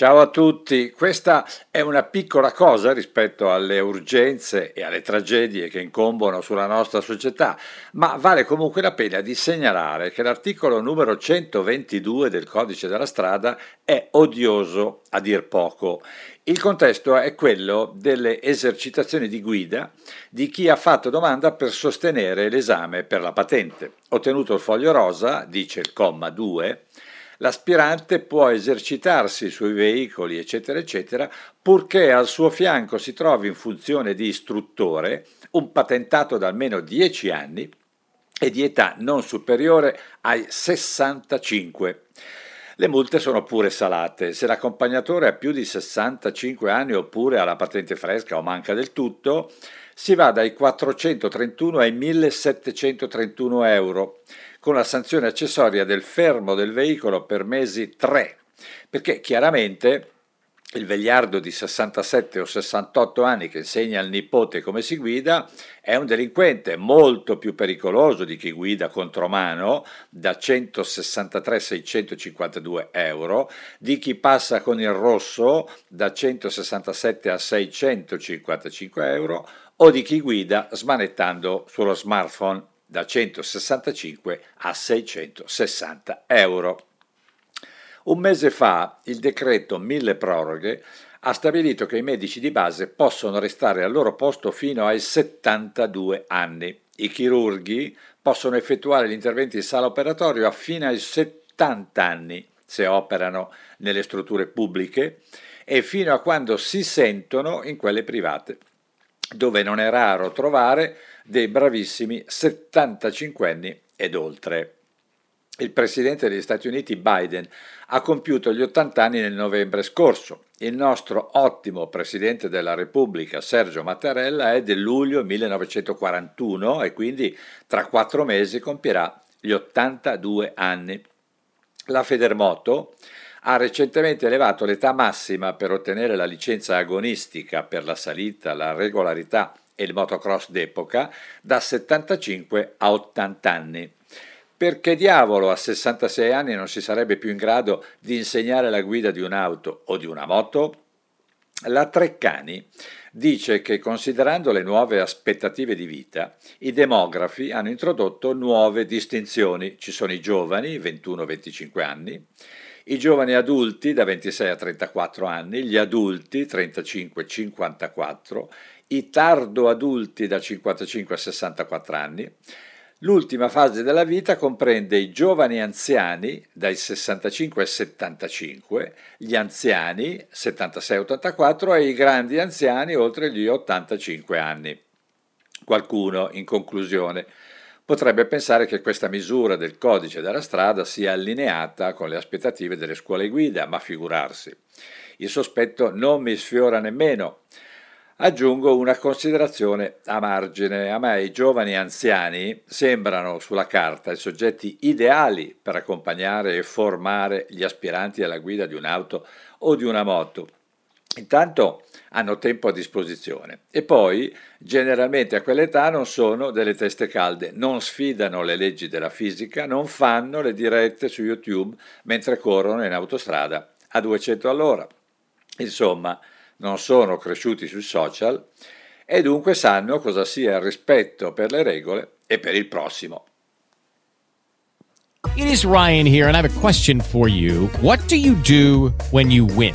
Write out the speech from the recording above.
Ciao a tutti, questa è una piccola cosa rispetto alle urgenze e alle tragedie che incombono sulla nostra società, ma vale comunque la pena di segnalare che l'articolo numero 122 del codice della strada è odioso a dir poco. Il contesto è quello delle esercitazioni di guida di chi ha fatto domanda per sostenere l'esame per la patente. Ottenuto il foglio rosa, dice il comma 2, l'aspirante può esercitarsi sui veicoli, eccetera, eccetera, purché al suo fianco si trovi in funzione di istruttore un patentato da almeno 10 anni e di età non superiore ai 65. Le multe sono pure salate. Se l'accompagnatore ha più di 65 anni oppure ha la patente fresca o manca del tutto, si va dai 431 ai 1731 euro con la sanzione accessoria del fermo del veicolo per mesi 3, perché chiaramente il vegliardo di 67 o 68 anni che insegna al nipote come si guida è un delinquente molto più pericoloso di chi guida contromano da 163-652 euro, di chi passa con il rosso da 167 a 655 euro o di chi guida smanettando sullo smartphone da 165 a 660 euro. Un mese fa il decreto Mille Proroghe ha stabilito che i medici di base possono restare al loro posto fino ai 72 anni. I chirurghi possono effettuare gli interventi in sala operatorio fino ai 70 anni se operano nelle strutture pubbliche e fino a quando si sentono in quelle private, dove non è raro trovare dei bravissimi 75 anni ed oltre. Il presidente degli Stati Uniti Biden ha compiuto gli 80 anni nel novembre scorso. Il nostro ottimo presidente della Repubblica, Sergio Mattarella, è del luglio 1941 e quindi tra quattro mesi compierà gli 82 anni. La Federmoto ha recentemente elevato l'età massima per ottenere la licenza agonistica per la salita, la regolarità e il motocross d'epoca da 75 a 80 anni. Perché diavolo a 66 anni non si sarebbe più in grado di insegnare la guida di un'auto o di una moto? La Treccani dice che considerando le nuove aspettative di vita, i demografi hanno introdotto nuove distinzioni. Ci sono i giovani, 21-25 anni, i giovani adulti da 26 a 34 anni, gli adulti 35-54, i tardo adulti da 55 a 64 anni. L'ultima fase della vita comprende i giovani anziani dai 65 ai 75, gli anziani 76-84 e i grandi anziani oltre gli 85 anni. Qualcuno, in conclusione, potrebbe pensare che questa misura del codice della strada sia allineata con le aspettative delle scuole guida, ma figurarsi. Il sospetto non mi sfiora nemmeno. Aggiungo una considerazione a margine. A me i giovani anziani sembrano sulla carta i soggetti ideali per accompagnare e formare gli aspiranti alla guida di un'auto o di una moto. Intanto hanno tempo a disposizione e poi generalmente a quell'età non sono delle teste calde, non sfidano le leggi della fisica, non fanno le dirette su YouTube mentre corrono in autostrada a 200 all'ora. Insomma, non sono cresciuti sui social e dunque sanno cosa sia il rispetto per le regole e per il prossimo. It is Ryan here, and I have a question for you. What do you do when you win?